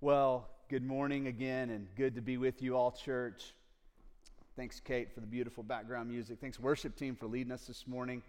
Well, good morning again, and good to be with you all, church. Thanks, Kate, for the beautiful background music. Thanks, worship team, for leading us this morning.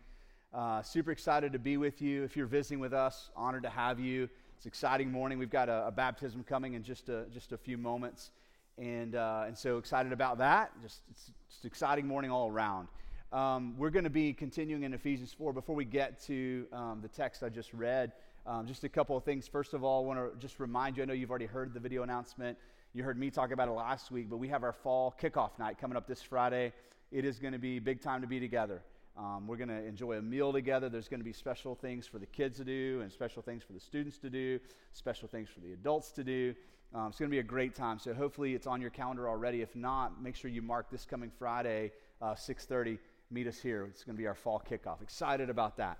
Uh, super excited to be with you. If you're visiting with us, honored to have you. It's an exciting morning. We've got a, a baptism coming in just a, just a few moments, and, uh, and so excited about that. Just it's, exciting morning all around. Um, we're going to be continuing in Ephesians 4. Before we get to um, the text I just read, um, just a couple of things. First of all, I want to just remind you I know you've already heard the video announcement. You heard me talk about it last week, but we have our fall kickoff night coming up this Friday. It is going to be big time to be together. Um, we're going to enjoy a meal together. There's going to be special things for the kids to do, and special things for the students to do, special things for the adults to do. Um, it's going to be a great time. So hopefully it's on your calendar already. If not, make sure you mark this coming Friday, uh, 6:30. Meet us here. It's going to be our fall kickoff. Excited about that.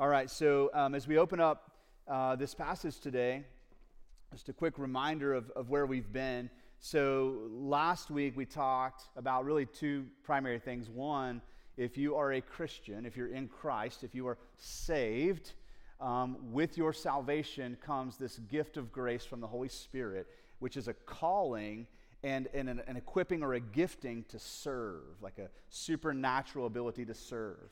All right. So um, as we open up uh, this passage today, just a quick reminder of, of where we've been. So, last week we talked about really two primary things. One, if you are a Christian, if you're in Christ, if you are saved, um, with your salvation comes this gift of grace from the Holy Spirit, which is a calling and, and an, an equipping or a gifting to serve, like a supernatural ability to serve.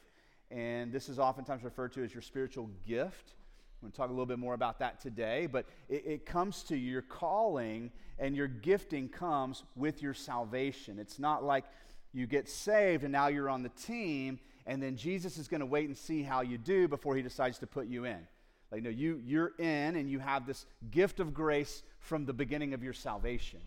And this is oftentimes referred to as your spiritual gift. I'm going to talk a little bit more about that today, but it, it, comes to your calling and your gifting comes with your salvation. It's not like you get saved and now you're on the team and then Jesus is going to wait and see how you do before he decides to put you in. Like, no, you, you're in and you have this gift of grace from the beginning of your salvation.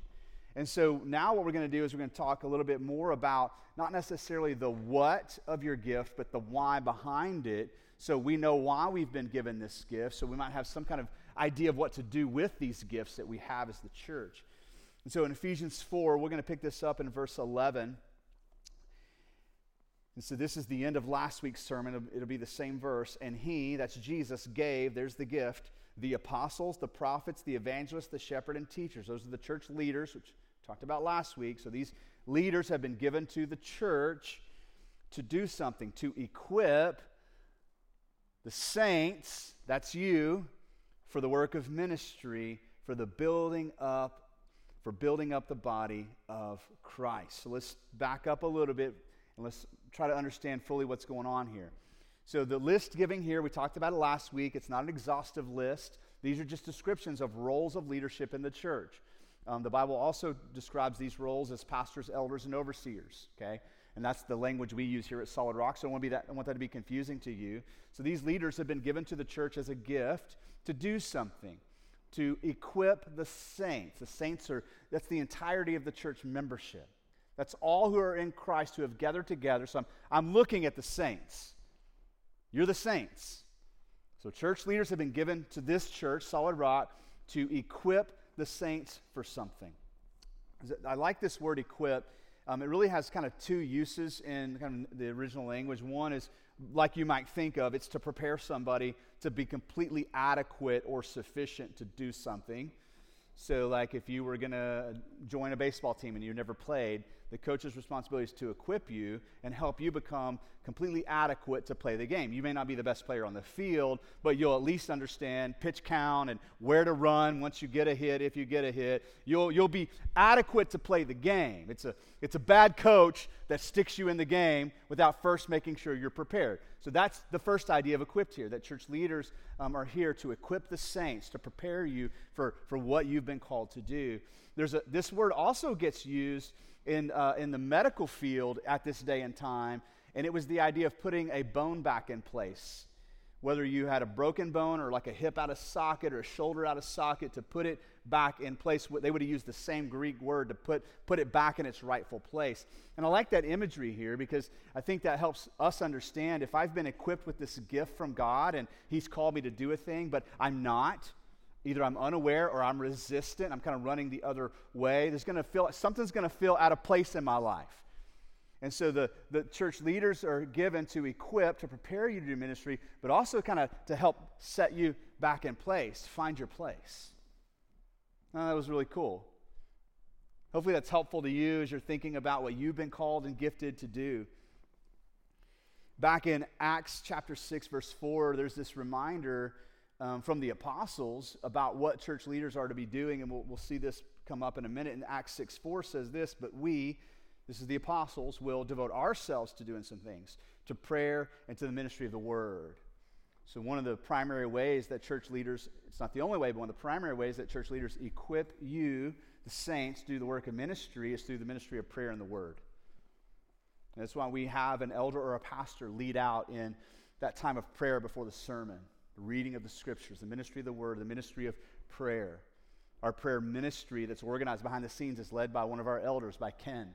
And so now what we're going to do is we're going to talk a little bit more about not necessarily the what of your gift, but the why behind it so we know why we've been given this gift. So we might have some kind of idea of what to do with these gifts that we have as the church. And so in Ephesians 4, we're going to pick this up in verse 11. And so this is the end of last week's sermon. It'll, it'll be the same verse. And he, that's Jesus, gave, there's the gift, the apostles, the prophets, the evangelists, the shepherd, and teachers. Those are the church leaders, which talked about last week. So these leaders have been given to the church to do something, to equip the saints, that's you, for the work of ministry, for the building up, for building up the body of Christ. So let's back up a little bit and let's try to understand fully what's going on here. So the list giving here, we talked about it last week. It's not an exhaustive list. These are just descriptions of roles of leadership in the church. Um, the Bible also describes these roles as pastors, elders, and overseers. Okay, and that's the language we use here at Solid Rock. So I, want that, I want that to be confusing to you. So these leaders have been given to the church as a gift to do something, to equip the saints. The saints are, that's the entirety of the church membership. That's all who are in Christ who have gathered together. So I'm, I'm looking at the saints. You're the saints. So church leaders have been given to this church, Solid Rock, to equip the saints for something. I like this word equip um, it really has kind of two uses in kind of the original language. One is, like you might think of, it's to prepare somebody to be completely adequate or sufficient to do something. So, like if you were going to join a baseball team and you never played, the coach's responsibility is to equip you and help you become completely adequate to play the game. You may not be the best player on the field, but you'll at least understand pitch count and where to run once you get a hit, if you get a hit. You'll, you'll be adequate to play the game. It's a, it's a bad coach that sticks you in the game without first making sure you're prepared. So that's the first idea of equipped here, that church leaders um, are here to equip the saints, to prepare you for, for what you've been called to do. There's a, this word also gets used in, uh, in the medical field at this day and time, and it was the idea of putting a bone back in place. Whether you had a broken bone or like a hip out of socket or a shoulder out of socket, to put it back in place, they would have used the same Greek word to put, put it back in its rightful place. And I like that imagery here because I think that helps us understand if I've been equipped with this gift from God and He's called me to do a thing, but I'm not, Either I'm unaware or I'm resistant. I'm kind of running the other way. There's going to feel something's going to feel out of place in my life. And so the, the church leaders are given to equip, to prepare you to do ministry, but also kind of to help set you back in place, find your place. Oh, that was really cool. Hopefully that's helpful to you as you're thinking about what you've been called and gifted to do. Back in Acts chapter 6, verse 4, there's this reminder um, from the apostles about what church leaders are to be doing, and we'll, we'll see this come up in a minute. In Acts 6 4 says this, but we, this is the apostles, will devote ourselves to doing some things, to prayer and to the ministry of the word. So, one of the primary ways that church leaders, it's not the only way, but one of the primary ways that church leaders equip you, the saints, do the work of ministry is through the ministry of prayer and the word. And that's why we have an elder or a pastor lead out in that time of prayer before the sermon, the reading of the scriptures, the ministry of the word, the ministry of prayer. Our prayer ministry that's organized behind the scenes is led by one of our elders, by Ken.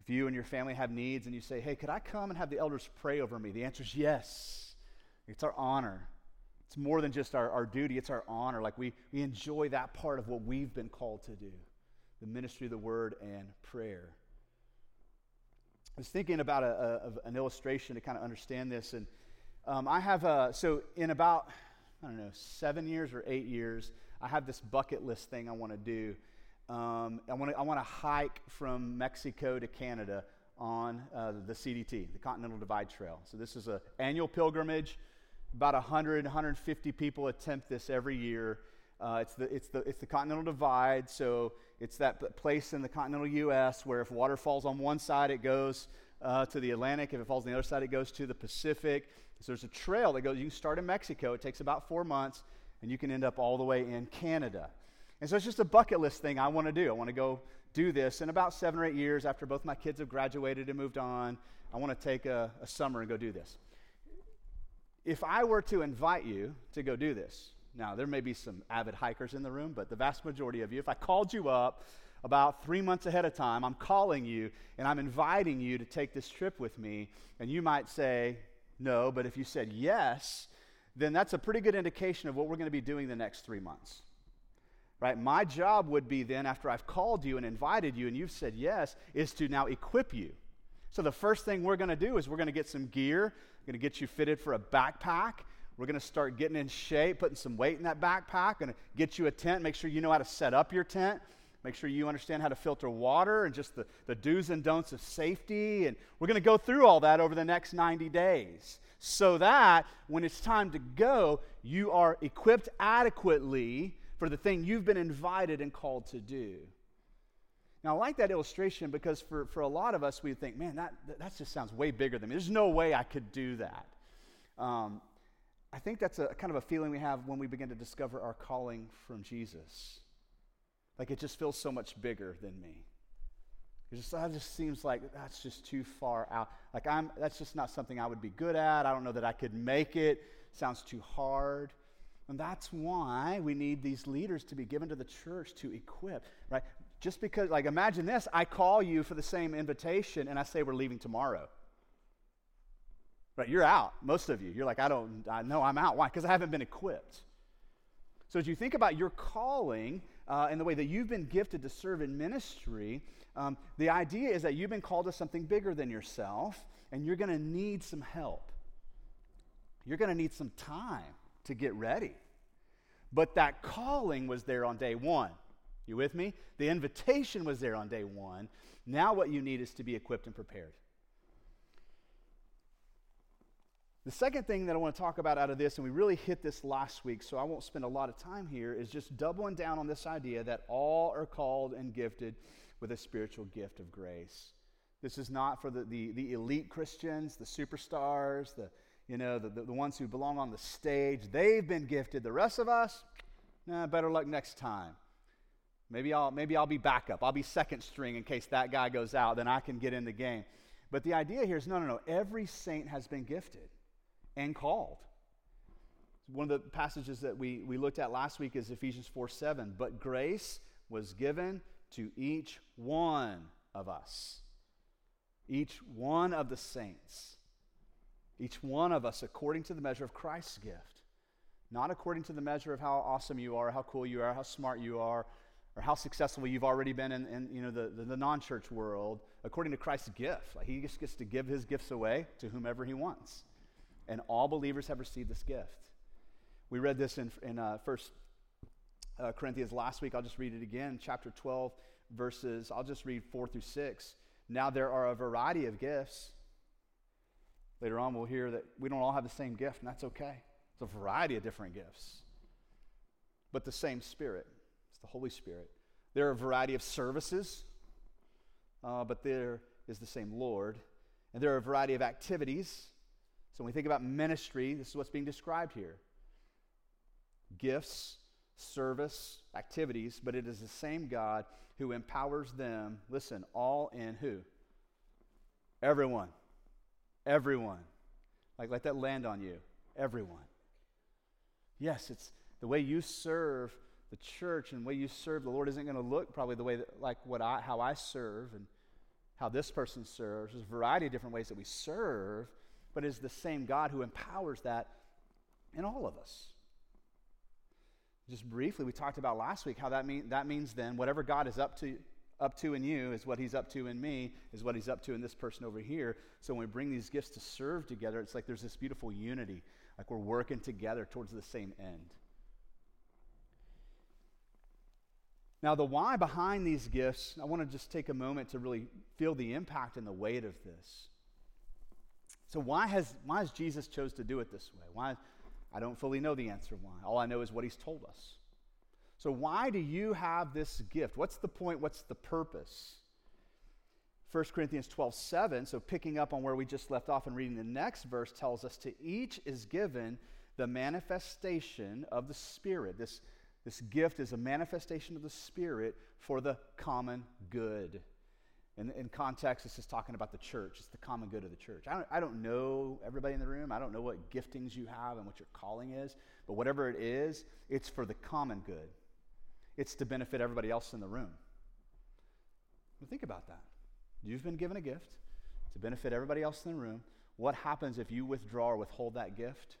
If you and your family have needs and you say, hey, could I come and have the elders pray over me? The answer is yes. It's our honor. It's more than just our, our duty, it's our honor. Like we, we enjoy that part of what we've been called to do the ministry of the word and prayer. I was thinking about a, a, an illustration to kind of understand this. And um, I have, a, so in about, I don't know, seven years or eight years, I have this bucket list thing I want to do. Um, I want to I want to hike from Mexico to Canada on uh, the CDT, the Continental Divide Trail. So this is an annual pilgrimage. About 100, 150 people attempt this every year. Uh, it's, the, it's, the, it's the Continental Divide, so it's that place in the continental U.S. where if water falls on one side, it goes uh, to the Atlantic. If it falls on the other side, it goes to the Pacific. So there's a trail that goes, you start in Mexico. It takes about four months, and you can end up all the way in Canada. And so it's just a bucket list thing I want to do. I want to go do this. In about seven or eight years, after both my kids have graduated and moved on, I want to take a, a summer and go do this. If I were to invite you to go do this, now, there may be some avid hikers in the room, but the vast majority of you, if I called you up about three months ahead of time, I'm calling you and I'm inviting you to take this trip with me, and you might say no, but if you said yes, then that's a pretty good indication of what we're going to be doing the next three months. Right? My job would be then, after I've called you and invited you and you've said yes, is to now equip you. So the first thing we're going to do is we're going to get some gear, we're going to get you fitted for a backpack, we're going to start getting in shape, putting some weight in that backpack, to get you a tent, make sure you know how to set up your tent, make sure you understand how to filter water and just the, the do's and don'ts of safety. And we're going to go through all that over the next 90 days so that when it's time to go, you are equipped adequately for the thing you've been invited and called to do. Now, I like that illustration because for, for a lot of us, we think, man, that, that just sounds way bigger than me. There's no way I could do that. Um, I think that's a kind of a feeling we have when we begin to discover our calling from Jesus. Like it just feels so much bigger than me. It just, that just seems like that's just too far out. Like I'm, that's just not something I would be good at. I don't know that I could make it. Sounds too hard. And that's why we need these leaders to be given to the church to equip, right? Just because, like, imagine this I call you for the same invitation and I say we're leaving tomorrow. Right, you're out, most of you. You're like, I don't, I know I'm out. Why? Because I haven't been equipped. So as you think about your calling uh, and the way that you've been gifted to serve in ministry, um, the idea is that you've been called to something bigger than yourself, and you're going to need some help. You're going to need some time to get ready. But that calling was there on day one. You with me? The invitation was there on day one. Now, what you need is to be equipped and prepared. The second thing that I want to talk about out of this, and we really hit this last week, so I won't spend a lot of time here, is just doubling down on this idea that all are called and gifted with a spiritual gift of grace. This is not for the, the, the elite Christians, the superstars, the, you know, the, the, the, ones who belong on the stage. They've been gifted. The rest of us, nah, better luck next time. Maybe I'll, maybe I'll be backup. I'll be second string in case that guy goes out, then I can get in the game. But the idea here is no, no, no. Every saint has been gifted and called. One of the passages that we, we looked at last week is Ephesians 4 7. But grace was given to each one of us, each one of the saints, each one of us according to the measure of Christ's gift, not according to the measure of how awesome you are, how cool you are, how smart you are, or how successful you've already been in, in you know, the, the, the non church world, according to Christ's gift. Like he just gets to give his gifts away to whomever he wants and all believers have received this gift. We read this in, in uh, 1 uh, Corinthians last week. I'll just read it again. Chapter 12, verses, I'll just read 4 through 6. Now there are a variety of gifts. Later on, we'll hear that we don't all have the same gift, and that's okay. It's a variety of different gifts, but the same Spirit. It's the Holy Spirit. There are a variety of services, uh, but there is the same Lord. And there are a variety of activities. So when we think about ministry, this is what's being described here gifts, service, activities, but it is the same God who empowers them, listen, all in who? Everyone. Everyone. Like, let that land on you. Everyone. Yes, it's the way you serve the church and the way you serve the Lord isn't going to look probably the way that, like what I, how I serve and how this person serves. There's a variety of different ways that we serve, but it's the same God who empowers that in all of us. Just briefly, we talked about last week how that, mean, that means then whatever God is up to, up to in you is what he's up to in me, is what he's up to in this person over here. So when we bring these gifts to serve together, it's like there's this beautiful unity, like we're working together towards the same end. Now, the why behind these gifts, I want to just take a moment to really feel the impact and the weight of this. So, why has, why has Jesus chose to do it this way? Why? I don't fully know the answer why. All I know is what he's told us. So, why do you have this gift? What's the point? What's the purpose? 1 Corinthians 12, 7, so picking up on where we just left off and reading the next verse, tells us to each is given the manifestation of the Spirit. This this gift is a manifestation of the Spirit for the common good. In, in context, this is talking about the church. It's the common good of the church. I don't, I don't know everybody in the room. I don't know what giftings you have and what your calling is. But whatever it is, it's for the common good. It's to benefit everybody else in the room. But think about that. You've been given a gift to benefit everybody else in the room. What happens if you withdraw or withhold that gift?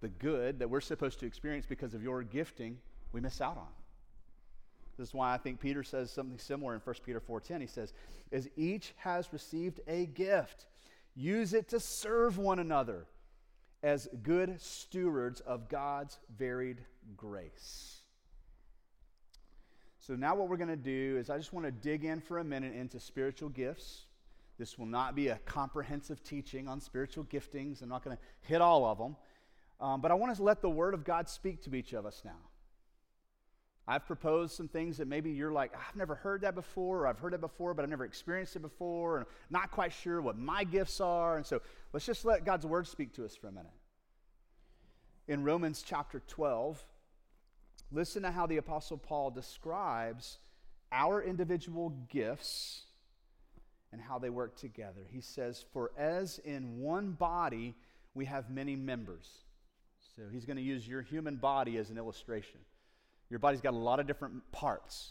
The good that we're supposed to experience because of your gifting we miss out on. This is why I think Peter says something similar in 1 Peter 4:10. He says, "As each has received a gift, use it to serve one another as good stewards of God's varied grace." So now what we're going to do is I just want to dig in for a minute into spiritual gifts. This will not be a comprehensive teaching on spiritual giftings. I'm not going to hit all of them. Um, but I want to let the Word of God speak to each of us now. I've proposed some things that maybe you're like, I've never heard that before, or I've heard it before, but I've never experienced it before, and not quite sure what my gifts are. And so let's just let God's word speak to us for a minute. In Romans chapter 12, listen to how the Apostle Paul describes our individual gifts and how they work together. He says, For as in one body we have many members. So he's going to use your human body as an illustration. Your body's got a lot of different parts.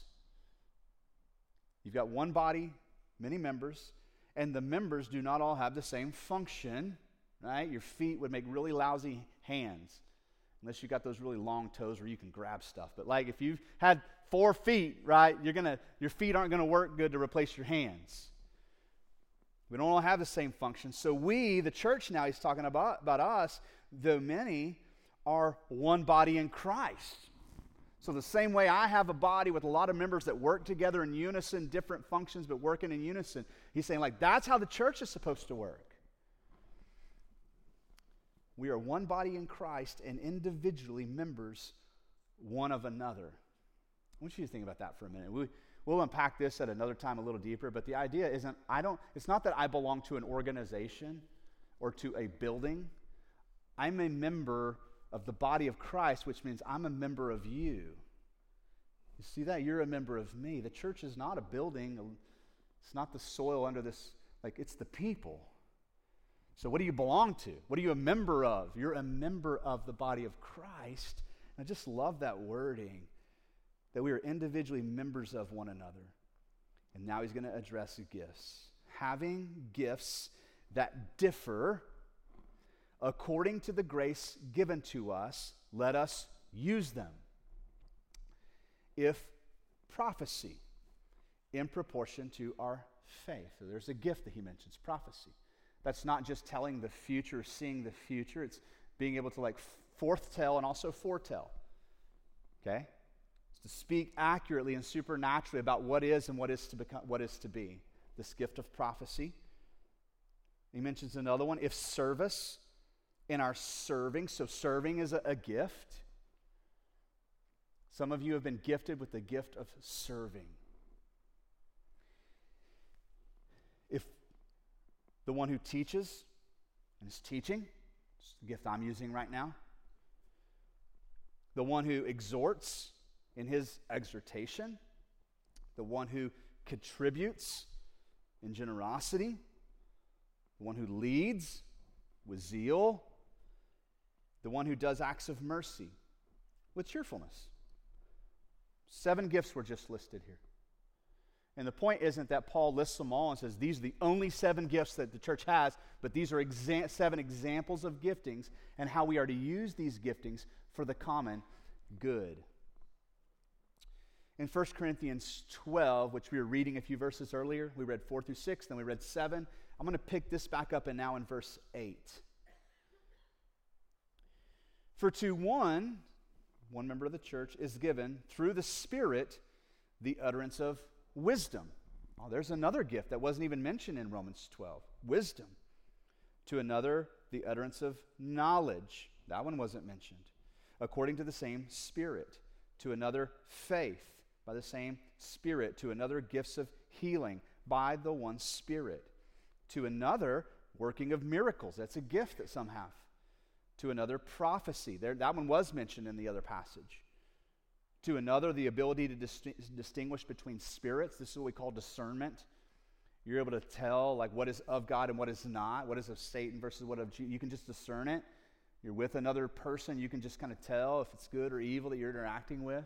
You've got one body, many members, and the members do not all have the same function, right? Your feet would make really lousy hands unless you got those really long toes where you can grab stuff. But like if you've had four feet, right, you're gonna your feet aren't gonna work good to replace your hands. We don't all have the same function. So we, the church now, he's talking about, about us, though many, are one body in Christ. So, the same way I have a body with a lot of members that work together in unison, different functions, but working in unison, he's saying, like, that's how the church is supposed to work. We are one body in Christ and individually members one of another. I want you to think about that for a minute. We, we'll unpack this at another time a little deeper, but the idea isn't, I don't, it's not that I belong to an organization or to a building. I'm a member of the body of Christ, which means I'm a member of you. You see that? You're a member of me. The church is not a building, it's not the soil under this, like, it's the people. So, what do you belong to? What are you a member of? You're a member of the body of Christ. And I just love that wording that we are individually members of one another. And now he's going to address gifts. Having gifts that differ according to the grace given to us, let us use them. If prophecy, in proportion to our faith. So there's a gift that he mentions prophecy. That's not just telling the future, seeing the future, it's being able to like foretell and also foretell. Okay? It's to speak accurately and supernaturally about what is and what is to become what is to be. This gift of prophecy. He mentions another one. If service, in our serving. So, serving is a, a gift. Some of you have been gifted with the gift of serving. If the one who teaches and is teaching, it's the gift I'm using right now, the one who exhorts in his exhortation, the one who contributes in generosity, the one who leads with zeal, the one who does acts of mercy with cheerfulness. Seven gifts were just listed here. And the point isn't that Paul lists them all and says these are the only seven gifts that the church has, but these are exa- seven examples of giftings and how we are to use these giftings for the common good. In 1 Corinthians 12, which we were reading a few verses earlier, we read 4 through 6, then we read 7. I'm going to pick this back up and now in verse 8. For to one, one member of the church, is given through the Spirit the utterance of wisdom. Oh, there's another gift that wasn't even mentioned in Romans 12 wisdom. To another, the utterance of knowledge. That one wasn't mentioned. According to the same Spirit. To another, faith by the same Spirit. To another, gifts of healing by the one Spirit. To another, working of miracles. That's a gift that some have. To another, prophecy. There, that one was mentioned in the other passage to another the ability to dis- distinguish between spirits. This is what we call discernment. You're able to tell like what is of God and what is not, what is of Satan versus what of Jesus. You can just discern it. You're with another person, you can just kind of tell if it's good or evil that you're interacting with.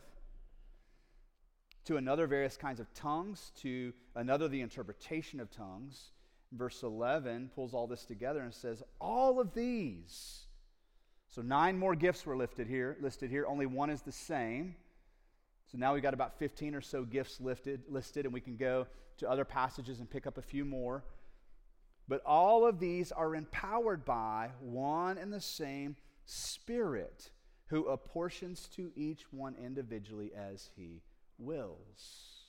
To another, various kinds of tongues. To another, the interpretation of tongues. Verse 11 pulls all this together and says, All of these. So nine more gifts were lifted here, listed here. Only one is the same. So now we've got about 15 or so gifts lifted, listed, and we can go to other passages and pick up a few more. But all of these are empowered by one and the same Spirit who apportions to each one individually as he wills.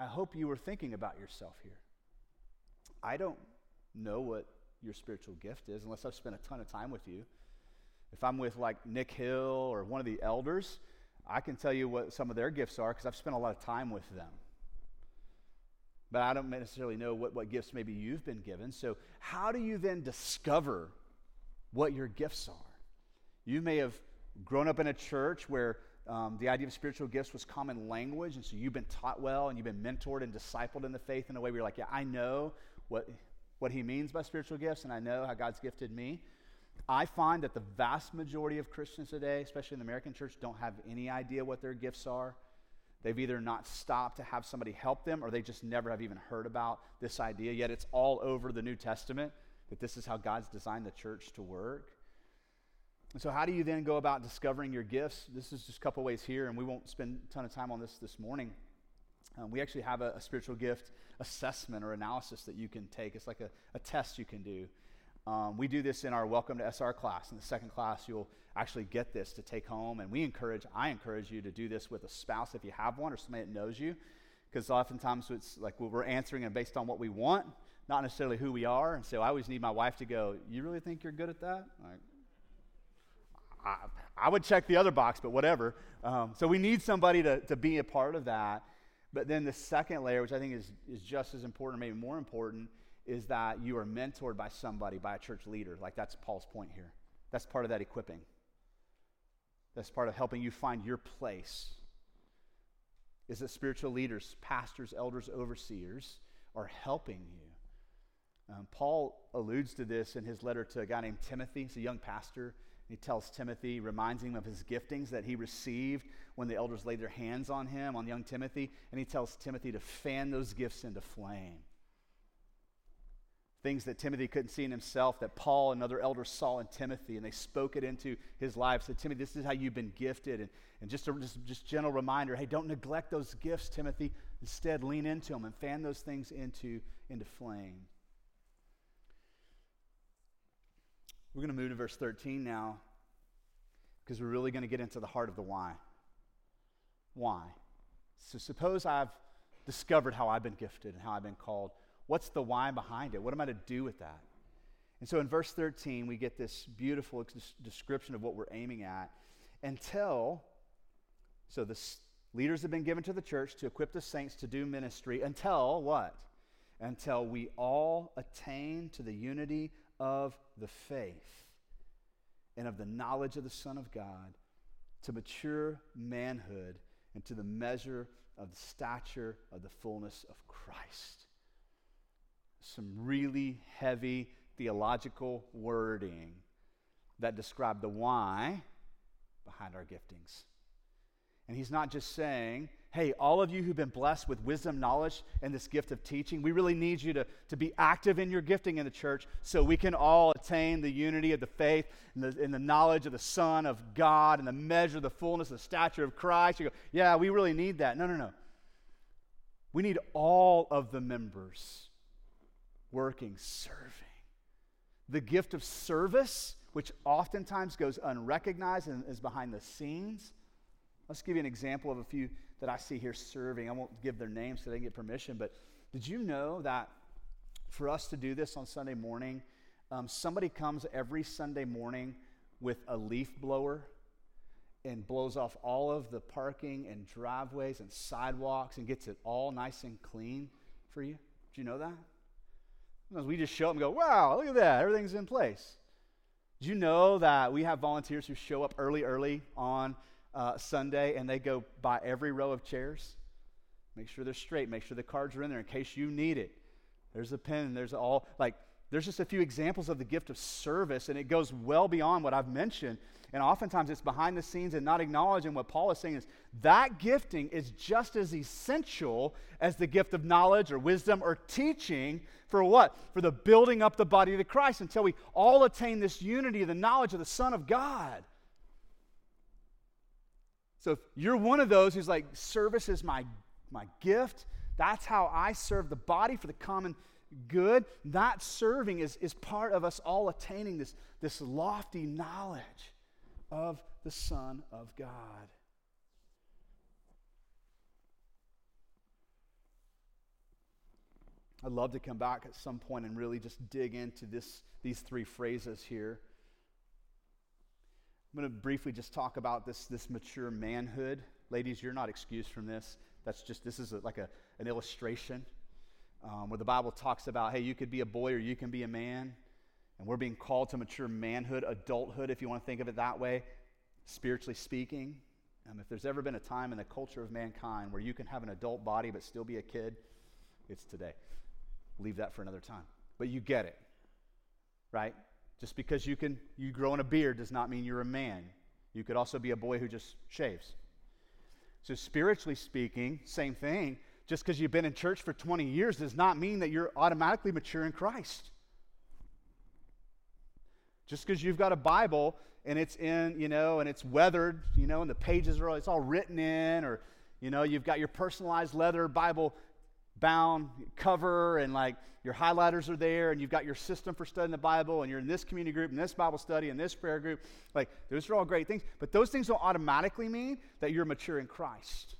I hope you were thinking about yourself here. I don't know what your spiritual gift is unless I've spent a ton of time with you. If I'm with like Nick Hill or one of the elders, I can tell you what some of their gifts are because I've spent a lot of time with them. But I don't necessarily know what, what gifts maybe you've been given. So, how do you then discover what your gifts are? You may have grown up in a church where um, the idea of spiritual gifts was common language, and so you've been taught well and you've been mentored and discipled in the faith in a way where you're like, yeah, I know what, what he means by spiritual gifts, and I know how God's gifted me. I find that the vast majority of Christians today, especially in the American church, don't have any idea what their gifts are. They've either not stopped to have somebody help them or they just never have even heard about this idea. Yet it's all over the New Testament that this is how God's designed the church to work. And so, how do you then go about discovering your gifts? This is just a couple ways here, and we won't spend a ton of time on this this morning. Um, we actually have a, a, spiritual gift assessment or analysis that you can take. It's like a, a test you can do. Um, we do this in our Welcome to SR class. In the second class, you'll actually get this to take home. And we encourage, I encourage you to do this with a spouse if you have one or somebody that knows you. Because oftentimes it's like we're answering it based on what we want, not necessarily who we are. And so I always need my wife to go, You really think you're good at that? Like, I, I would check the other box, but whatever. Um, so we need somebody to, to be a part of that. But then the second layer, which I think is, is just as important, maybe more important, is that you are mentored by somebody, by a church leader. Like that's Paul's point here. That's part of that equipping. That's part of helping you find your place. Is that spiritual leaders, pastors, elders, overseers are helping you. Um, Paul alludes to this in his letter to a guy named Timothy. He's a young pastor. He tells Timothy, reminds him of his giftings that he received when the elders laid their hands on him, on young Timothy. And he tells Timothy to fan those gifts into flame things that Timothy couldn't see in himself that Paul and other elders saw in Timothy, and they spoke it into his life. Said, Timothy, this is how you've been gifted. And, and just a just, just gentle reminder hey, don't neglect those gifts, Timothy. Instead, lean into them and fan those things into, into flame. We're going to move to verse 13 now because we're really going to get into the heart of the why. Why? So, suppose I've discovered how I've been gifted and how I've been called. What's the why behind it? What am I to do with that? And so in verse 13, we get this beautiful description of what we're aiming at until, so the leaders have been given to the church to equip the saints to do ministry until what? Until we all attain to the unity of the faith and of the knowledge of the Son of God, to mature manhood and to the measure of the stature of the fullness of Christ. Some really heavy theological wording that describe the why behind our giftings. And he's not just saying, hey, all of you who've been blessed with wisdom, knowledge, and this gift of teaching, we really need you to, to be active in your gifting in the church so we can all attain the unity of the faith and the, and the knowledge of the Son of God and the measure, the fullness, the stature of Christ. You go, yeah, we really need that. No, no, no. We need all of the members working, serving. The gift of service, which oftentimes goes unrecognized and is behind the scenes. Let's give you an example of a few that I see here serving. I won't give their names so they get permission, but did you know that for us to do this on Sunday morning, um, somebody comes every Sunday morning with a leaf blower and blows off all of the parking and driveways and sidewalks and gets it all nice and clean for you? Did you know that? Sometimes we just show up and go, wow, look at that, everything's in place. Did you know that we have volunteers who show up early, early on uh, Sunday and they go by every row of chairs? Make sure they're straight, make sure the cards are in there in case you need it. There's a pen, there's all, like, there's just a few examples of the gift of service, and it goes well beyond what I've mentioned. And oftentimes it's behind the scenes and not acknowledging what Paul is saying is that gifting is just as essential as the gift of knowledge or wisdom or teaching for what? For the building up the body of Christ until we all attain this unity of the knowledge of the Son of God. So if you're one of those who's like, service is my, my gift, that's how I serve the body for the common good, that serving is, is part of us all attaining this, this lofty knowledge of the Son of God. I'd love to come back at some point and really just dig into this, these three phrases here. I'm going to briefly just talk about this, this mature manhood. Ladies, you're not excused from this. That's just, this is a, like a, an illustration um, where the Bible talks about, hey, you could be a boy or you can be a man. And we're being called to mature manhood, adulthood, if you want to think of it that way, spiritually speaking. Um, if there's ever been a time in the culture of mankind where you can have an adult body but still be a kid, it's today. Leave that for another time. But you get it, right? Just because you can you grow in a beard does not mean you're a man. You could also be a boy who just shaves. So spiritually speaking, same thing just because you've been in church for 20 years does not mean that you're automatically mature in Christ. Just because you've got a Bible and it's in, you know, and it's weathered, you know, and the pages are, all, it's all written in, or, you know, you've got your personalized leather Bible bound cover and like your highlighters are there and you've got your system for studying the Bible and you're in this community group and this Bible study and this prayer group. Like, those are all great things, but those things don't automatically mean that you're mature in Christ.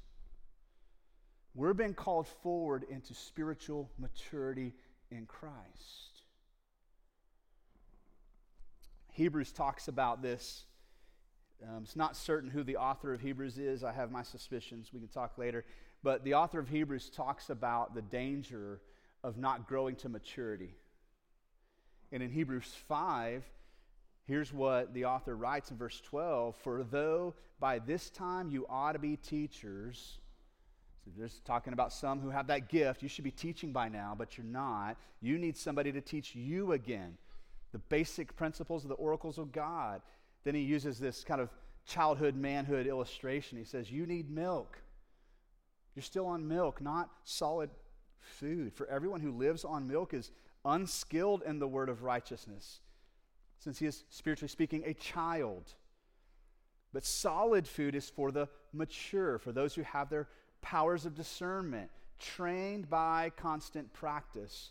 We're being called forward into spiritual maturity in Christ. Hebrews talks about this. Um, it's not certain who the author of Hebrews is. I have my suspicions. We can talk later. But the author of Hebrews talks about the danger of not growing to maturity. And in Hebrews 5, here's what the author writes in verse 12 For though by this time you ought to be teachers, so there's talking about some who have that gift. You should be teaching by now, but you're not. You need somebody to teach you again the basic principles of the oracles of God. Then he uses this kind of childhood manhood illustration. He says, You need milk. You're still on milk, not solid food. For everyone who lives on milk is unskilled in the word of righteousness, since he is, spiritually speaking, a child. But solid food is for the mature, for those who have their powers of discernment, trained by constant practice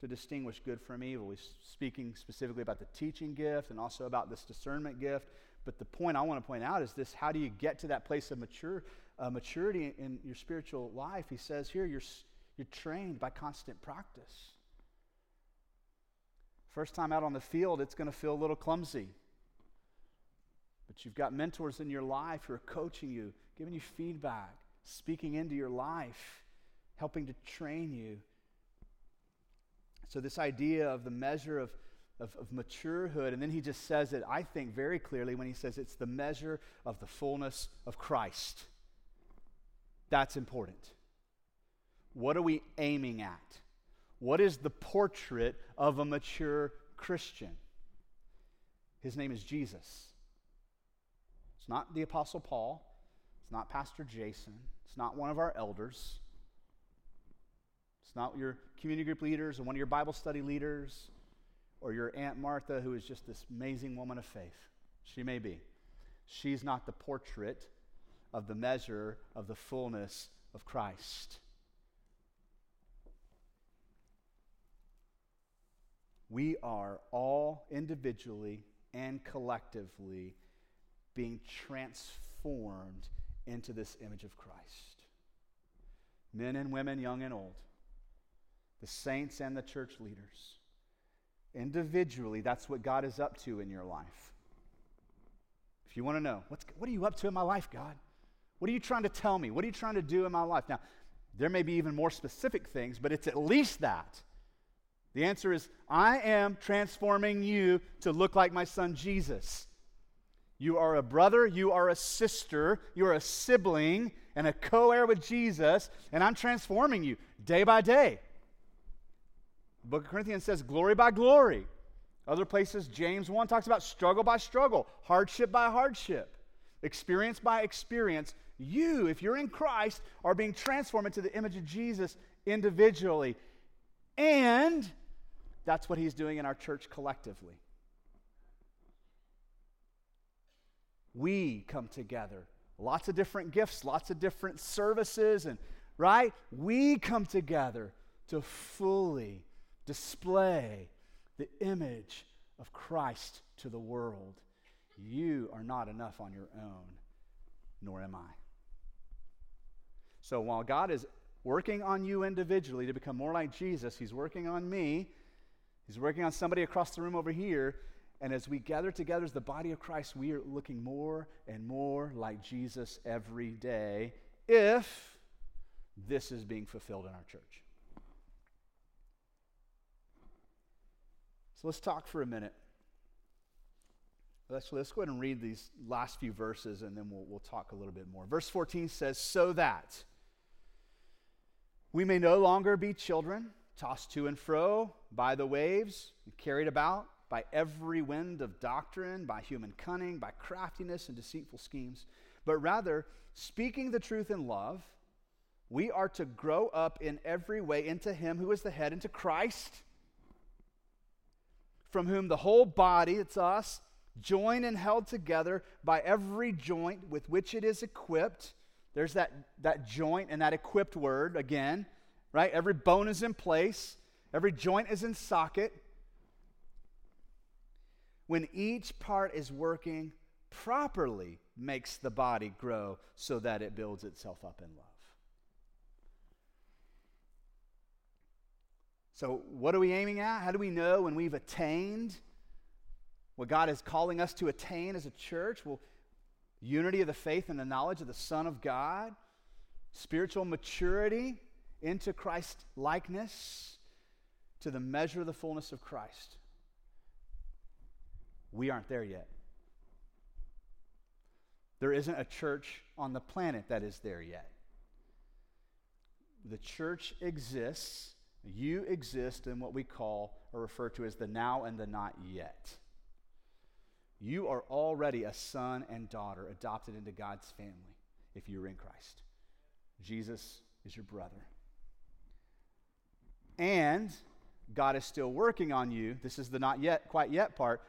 to distinguish good from evil. We're speaking specifically about the teaching gift and also about this discernment gift. But the point I want to point out is this how do you get to that place of mature, uh, maturity in your spiritual life? He says here, you're, you're trained by constant practice. First time out on the field, it's going to feel a little clumsy. But you've got mentors in your life who are coaching you, giving you feedback, speaking into your life, helping to train you. So, this idea of the measure of, of, of maturehood, and then he just says it, I think, very clearly when he says it's the measure of the fullness of Christ. That's important. What are we aiming at? What is the portrait of a mature Christian? His name is Jesus. It's not the Apostle Paul. It's not Pastor Jason. It's not one of our elders. It's not your community group leaders or one of your Bible study leaders or your Aunt Martha, who is just this amazing woman of faith. She may be. She's not the portrait of the measure of the fullness of Christ. We are all individually and collectively being transformed into this image of Christ. Men and women, young and old, the saints and the church leaders. Individually, that's what God is up to in your life. If you want to know, what are you up to in my life, God? What are you trying to tell me? What are you trying to do in my life? Now, there may be even more specific things, but it's at least that. The answer is I am transforming you to look like my son Jesus. You are a brother, you are a sister, you are a sibling, and a co heir with Jesus, and I'm transforming you day by day. The book of Corinthians says glory by glory. Other places, James 1 talks about struggle by struggle, hardship by hardship, experience by experience. You, if you're in Christ, are being transformed into the image of Jesus individually. And that's what he's doing in our church collectively. We come together. Lots of different gifts, lots of different services, and right? We come together to fully display the image of Christ to the world. You are not enough on your own, nor am I. So while God is working on you individually to become more like Jesus, He's working on me He's working on somebody across the room over here. And as we gather together as the body of Christ, we are looking more and more like Jesus every day if this is being fulfilled in our church. So let's talk for a minute. Let's, let's go ahead and read these last few verses and then we'll, we'll talk a little bit more. Verse 14 says, So that we may no longer be children tossed to and fro by the waves, and carried about by every wind of doctrine, by human cunning, by craftiness and deceitful schemes, but rather, speaking the truth in love, we are to grow up in every way into Him who is the head, into Christ, from whom the whole body, it's us, joined and held together by every joint with which it is equipped. There's that, that joint and that equipped word again right? Every bone is in place, every joint is in socket. When each part is working properly, makes the body grow so that it builds itself up in love. So, what are we aiming at? How do we know when we've attained what God is calling us to attain as a church? Well, unity of the faith and the knowledge of the Son of God, spiritual maturity, into Christ likeness to the measure of the fullness of Christ. We aren't there yet. There isn't a church on the planet that is there yet. The church exists, you exist in what we call or refer to as the now and the not yet. You are already a son and daughter adopted into God's family if you're in Christ. Jesus is your brother. And God is still working on you. This is the not yet, quite yet part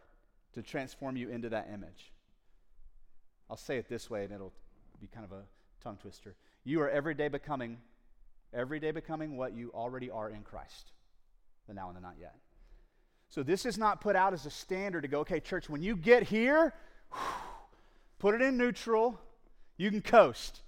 to transform you into that image. I'll say it this way, and it'll be kind of a tongue twister. You are every day becoming, every day becoming what you already are in Christ. The now and the not yet. So this is not put out as a standard to go, okay, church, when you get here, put it in neutral. You can coast.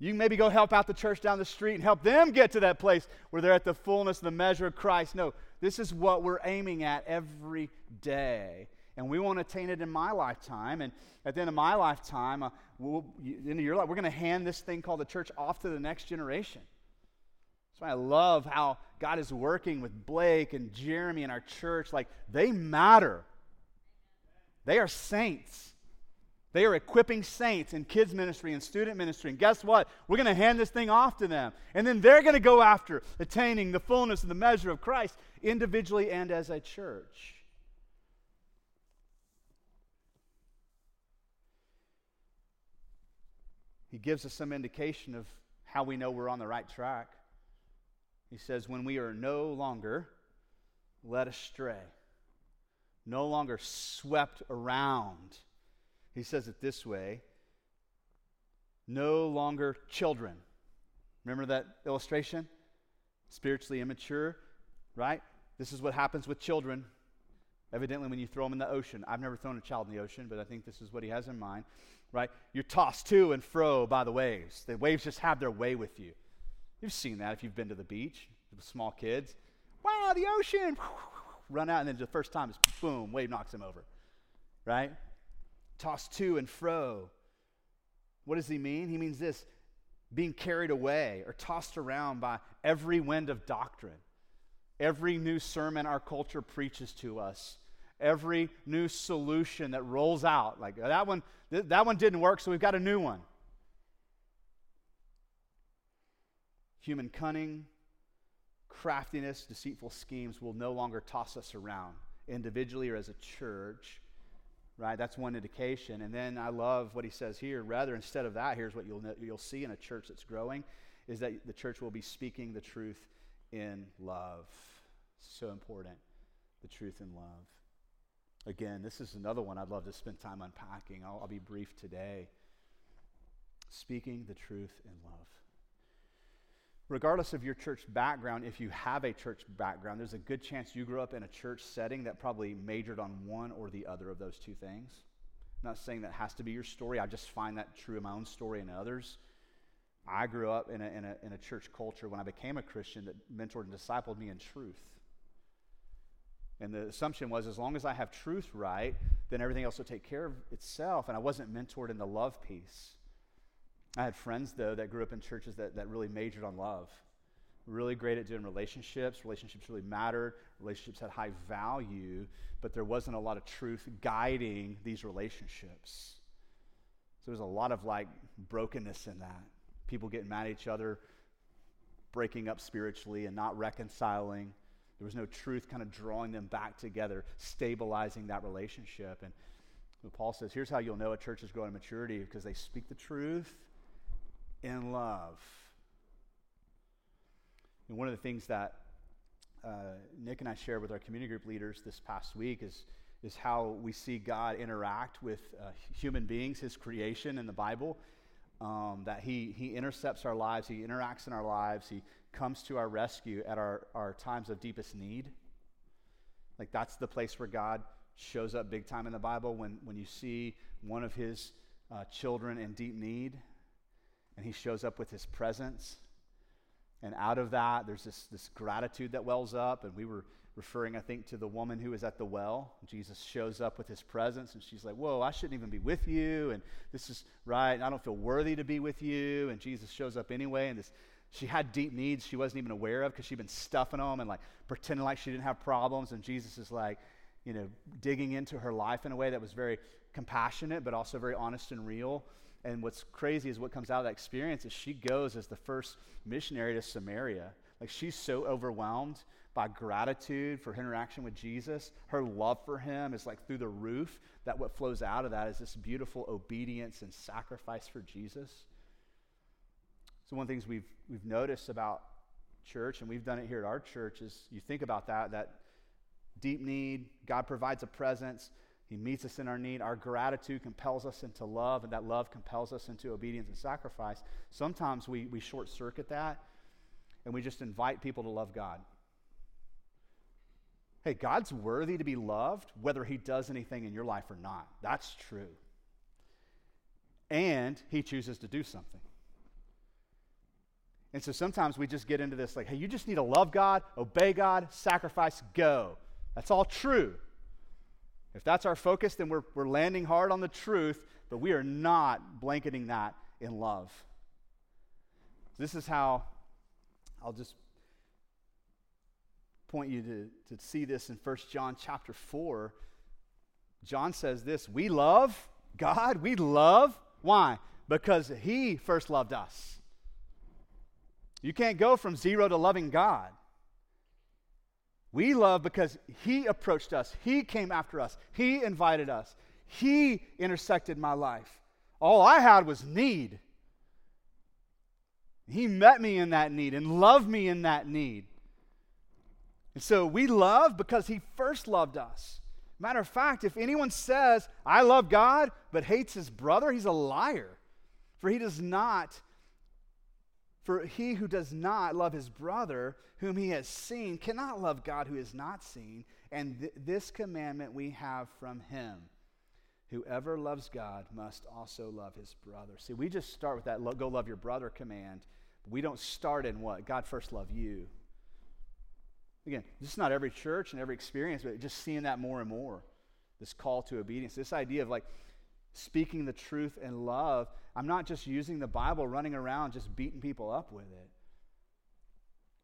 You can maybe go help out the church down the street and help them get to that place where they're at the fullness and the measure of Christ. No, this is what we're aiming at every day. And we want to attain it in my lifetime. And at the end of my lifetime, uh, we'll, into your life, we're going to hand this thing called the church off to the next generation. That's why I love how God is working with Blake and Jeremy in our church. Like, they matter. They are saints. They are equipping saints in kids' ministry and student ministry. And guess what? We're going to hand this thing off to them. And then they're going to go after attaining the fullness and the measure of Christ individually and as a church. He gives us some indication of how we know we're on the right track. He says, When we are no longer led astray, no longer swept around he says it this way no longer children. Remember that illustration? Spiritually immature, right? This is what happens with children. Evidently, when you throw them in the ocean, I've never thrown a child in the ocean, but I think this is what he has in mind, right? You're tossed to and fro by the waves. The waves just have their way with you. You've seen that if you've been to the beach with small kids. Wow, the ocean! Run out, and then the first time is boom, wave knocks him over, right? tossed to and fro. What does he mean? He means this being carried away or tossed around by every wind of doctrine, every new sermon our culture preaches to us, every new solution that rolls out. Like that one, th- that one didn't work, so we've got a new one. Human cunning, craftiness, deceitful schemes will no longer toss us around individually or as a church right? That's one indication. And then I love what he says here. Rather, instead of that, here's what you'll, you'll see in a church that's growing is that the church will be speaking the truth in love. So important, the truth in love. Again, this is another one I'd love to spend time unpacking. I'll, I'll be brief today. Speaking the truth in love regardless of your church background, if you have a church background, there's a good chance you grew up in a church setting that probably majored on one or the other of those two things. I'm not saying that has to be your story. I just find that true in my own story and others. I grew up in a, in a, in a church culture when I became a Christian that mentored and discipled me in truth. And the assumption was as long as I have truth right, then everything else will take care of itself. And I wasn't mentored in the love piece. I had friends, though, that grew up in churches that, that really majored on love. Really great at doing relationships. Relationships really mattered. Relationships had high value, but there wasn't a lot of truth guiding these relationships. So there's a lot of like brokenness in that. People getting mad at each other, breaking up spiritually, and not reconciling. There was no truth kind of drawing them back together, stabilizing that relationship. And Paul says, here's how you'll know a church is growing in maturity because they speak the truth in love. And one of the things that uh, Nick and I shared with our community group leaders this past week is, is how we see God interact with uh, human beings, his creation in the Bible. Um, that he, he intercepts our lives, he interacts in our lives, he comes to our rescue at our, our times of deepest need. Like that's the place where God shows up big time in the Bible when, when you see one of his uh, children in deep need and he shows up with his presence. And out of that, there's this, this gratitude that wells up. And we were referring, I think, to the woman who was at the well. Jesus shows up with his presence, and she's like, Whoa, I shouldn't even be with you. And this is right. I don't feel worthy to be with you. And Jesus shows up anyway. And this, she had deep needs she wasn't even aware of because she'd been stuffing them and like pretending like she didn't have problems. And Jesus is like, you know, digging into her life in a way that was very compassionate, but also very honest and real. And what's crazy is what comes out of that experience is she goes as the first missionary to Samaria. Like she's so overwhelmed by gratitude for interaction with Jesus. Her love for him is like through the roof. That what flows out of that is this beautiful obedience and sacrifice for Jesus. So one of the things we've we've noticed about church, and we've done it here at our church, is you think about that, that deep need, God provides a presence, he meets us in our need. Our gratitude compels us into love, and that love compels us into obedience and sacrifice. Sometimes we, we short circuit that and we just invite people to love God. Hey, God's worthy to be loved whether He does anything in your life or not. That's true. And He chooses to do something. And so sometimes we just get into this like, hey, you just need to love God, obey God, sacrifice, go. That's all true. If that's our focus, then we're, we're landing hard on the truth, but we are not blanketing that in love. This is how I'll just point you to, to see this in 1 John chapter 4. John says this We love God, we love. Why? Because He first loved us. You can't go from zero to loving God. We love because He approached us, He came after us, He invited us, He intersected my life. All I had was need. He met me in that need and loved me in that need. And so we love because He first loved us. Matter of fact, if anyone says, I love God, but hates his brother, he's a liar. For he does not, for he who does not love his brother, whom he has seen, cannot love God who is not seen. And th- this commandment we have from him. Whoever loves God must also love his brother. See, we just start with that go love your brother command. We don't start in what? God first love you. Again, this is not every church and every experience, but just seeing that more and more. This call to obedience, this idea of like speaking the truth in love. I'm not just using the Bible, running around, just beating people up with it.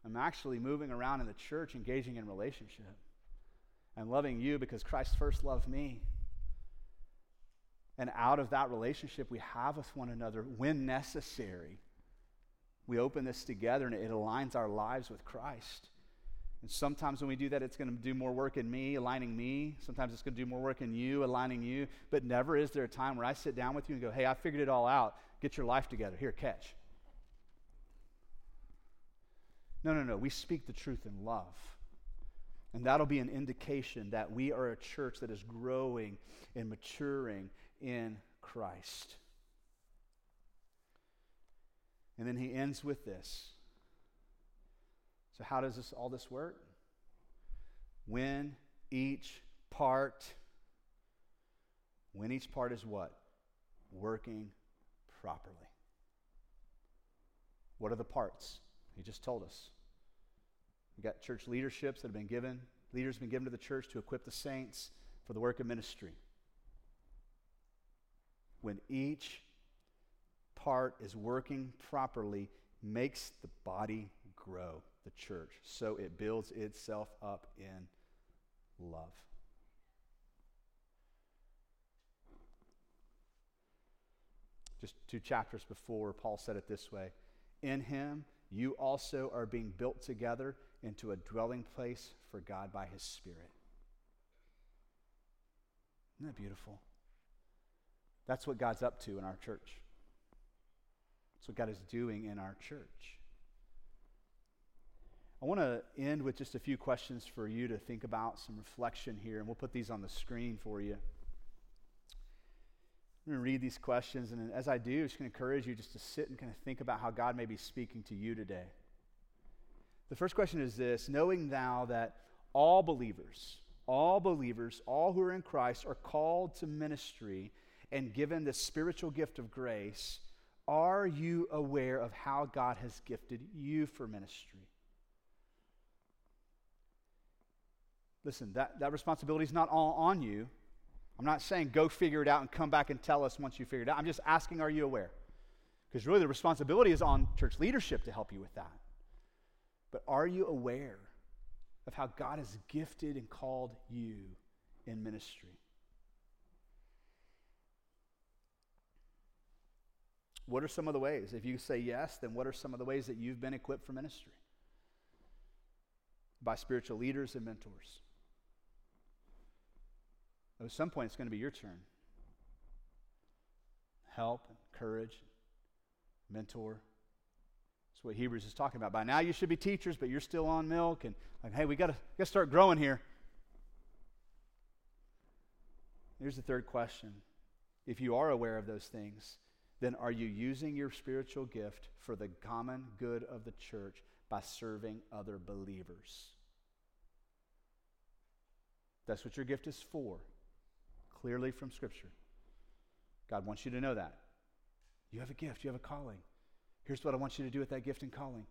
I'm actually moving around in the church, engaging in relationship and loving you because Christ first loved me. And out of that relationship we have with one another, when necessary, we open this together and it aligns our lives with Christ. And sometimes when we do that, it's going to do more work in me, aligning me. Sometimes it's going to do more work in you, aligning you. But never is there a time where I sit down with you and go, hey, I figured it all out. Get your life together. Here, catch. No, no, no. We speak the truth in love. And that'll be an indication that we are a church that is growing and maturing in Christ. And then he ends with this. So, how does this, all this work? When each part, when each part is what? Working properly. What are the parts? He just told us. We've got church leaderships that have been given, leaders have been given to the church to equip the saints for the work of ministry. When each part is working properly, makes the body grow the church so it builds itself up in love. Just two chapters before, Paul said it this way In him, you also are being built together into a dwelling place for God by his Spirit. Isn't that beautiful? That's what God's up to in our church. That's what God is doing in our church. I want to end with just a few questions for you to think about, some reflection here, and we'll put these on the screen for you. I'm going to read these questions, and as I do, I'm just going to encourage you just to sit and kind of think about how God may be speaking to you today. The first question is this Knowing thou that all believers, all believers, all who are in Christ are called to ministry and given the spiritual gift of grace, are you aware of how God has gifted you for ministry? Listen, that, that responsibility is not all on you. I'm not saying go figure it out and come back and tell us once you figure it out. I'm just asking, are you aware? Because really the responsibility is on church leadership to help you with that. But are you aware of how God has gifted and called you in ministry? What are some of the ways? If you say yes, then what are some of the ways that you've been equipped for ministry? By spiritual leaders and mentors. At some point, it's going to be your turn. Help, courage, mentor. That's what Hebrews is talking about. By now, you should be teachers, but you're still on milk, and like, hey, we got to start growing here. Here's the third question. If you are aware of those things, then are you using your spiritual gift for the common good of the church by serving other believers? That's what your gift is for clearly from Scripture. God wants you to know that. You have a gift, you have a calling. Here's what I want you to do with that gift and calling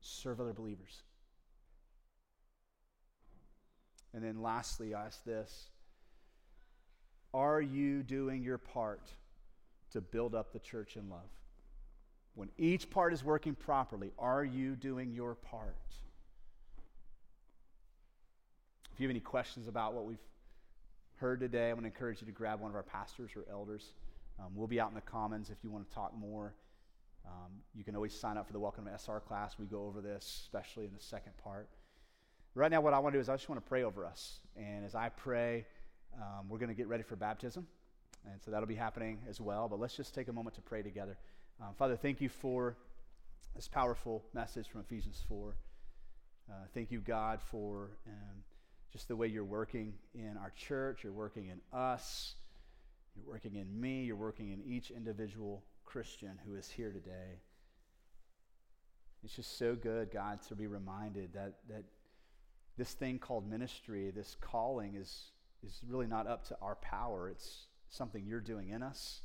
serve other believers. And then lastly, I ask this Are you doing your part to build up the church in love? When each part is working properly, are you doing your part? If you have any questions about what we've heard today, I want to encourage you to grab one of our pastors or elders. Um, we'll be out in the commons if you want to talk more. Um, you can always sign up for the Welcome to SR class. We go over this, especially in the second part. Right now, what I want to do is I just want to pray over us. And as I pray, um, we're going to get ready for baptism. And so that'll be happening as well. But let's just take a moment to pray together. Um, Father, thank you for this powerful message from Ephesians 4. Uh, thank you, God, for um, just the way you're working in our church, you're working in us, you're working in me, you're working in each individual Christian who is here today. It's just so good, God, to be reminded that, that this thing called ministry, this calling, is, is really not up to our power. It's something you're doing in us.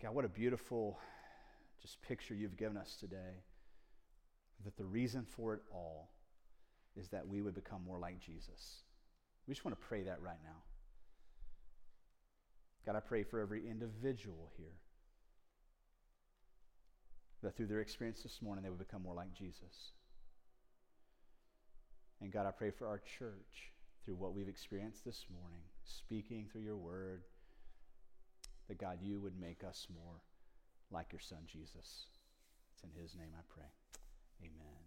God, what a beautiful just picture you've given us today. That the reason for it all is that we would become more like Jesus. We just want to pray that right now. God, I pray for every individual here that through their experience this morning, they would become more like Jesus. And God, I pray for our church through what we've experienced this morning, speaking through your word, that God, you would make us more like your son, Jesus. It's in his name I pray. Amen.